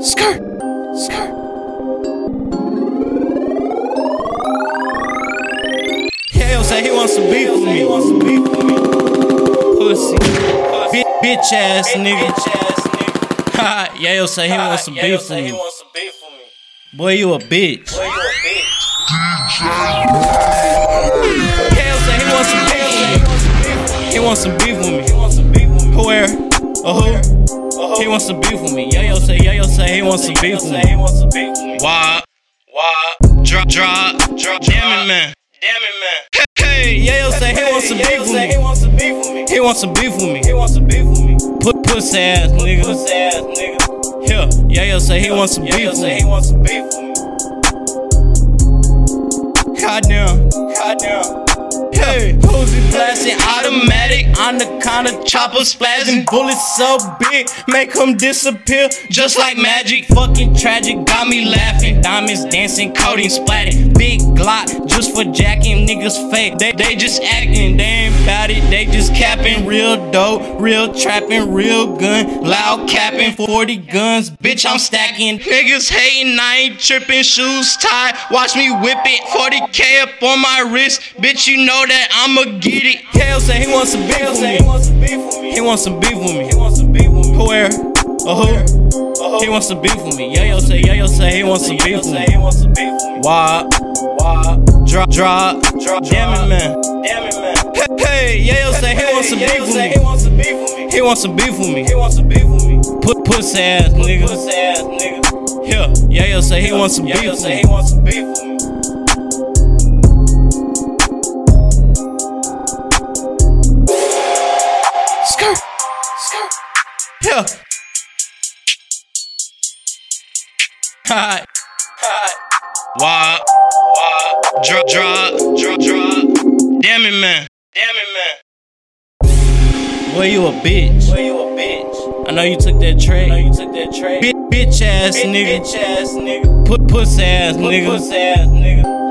Skirt. Skirt. Hell say he wants some beef with me. Pussy. Bi- bitch ass nigga. Ha, Yayo say he wants some beef with me. Boy, you a bitch. Hell say he wants some beef with me. He wants some beef with me. Who where? Uh who? He wants some beef with me. Yayo say, Yayo say he wants some beef with me. Why? Why? Drop, drop, drop. Damn it, man. Damn it, man. Hey, Yayo say he wants some beef with me. He wants some beef with me. He wants some beef with me. He wants some beef with me. Put pussy ass nigga. Pussy ass nigga. Yeah, Yayo say he wants some beef with me. He wants some beef with me. Goddamn. Goddamn. Hey, blasting automatic on the of chopper splashing bullets so big, make them disappear just like magic. Fucking tragic, got me laughing. Diamonds dancing, coating splatting. Big Glock just for jacking niggas fake. They, they just acting, they ain't bout it, they just capping. Real dope, real trapping, real gun, loud capping. 40 guns, bitch, I'm stacking. Niggas hating, I ain't tripping. Shoes tied, watch me whip it. 40k up on my wrist, bitch, you know that I'ma get it. Hell say he wants some beef with me. He wants some beef with me. He wants some beef with me. He wants some beef with me. Where? Uh who? He wants some beef with me. Say, Yayo say he wants some beef with me. He wants some beef with me. Why? Why? Drop, drop, drop. Damn it, man. Damn it, man. Hey, Yayo say he wants some beef with me. He wants some beef with me. He wants some beef with me. He wants some beef with me. Put pussy ass nigga. Pussy ass nigga. Yeah, Yayo say he wants some beef with me. He wants some beef with me. Yeah. Hi. Hi. Why? Why? Drop, drop, drop, drop. Damn it, man. Damn it, man. Boy, you a bitch. Boy, you a bitch. I know you took that trade. I know you took that trade. Bitch, bitch ass nigga. Bitch ass nigga. Put pussy ass Put nigga. Pussy ass nigga.